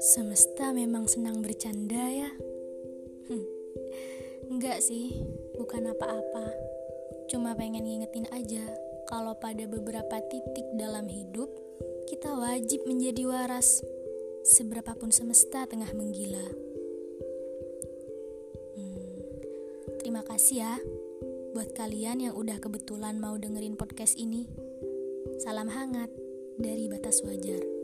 Semesta memang senang bercanda ya. Hmm. Sih, bukan apa-apa. Cuma pengen ngingetin aja kalau pada beberapa titik dalam hidup kita wajib menjadi waras seberapapun semesta tengah menggila. Hmm. Terima kasih ya buat kalian yang udah kebetulan mau dengerin podcast ini. Salam hangat dari batas wajar.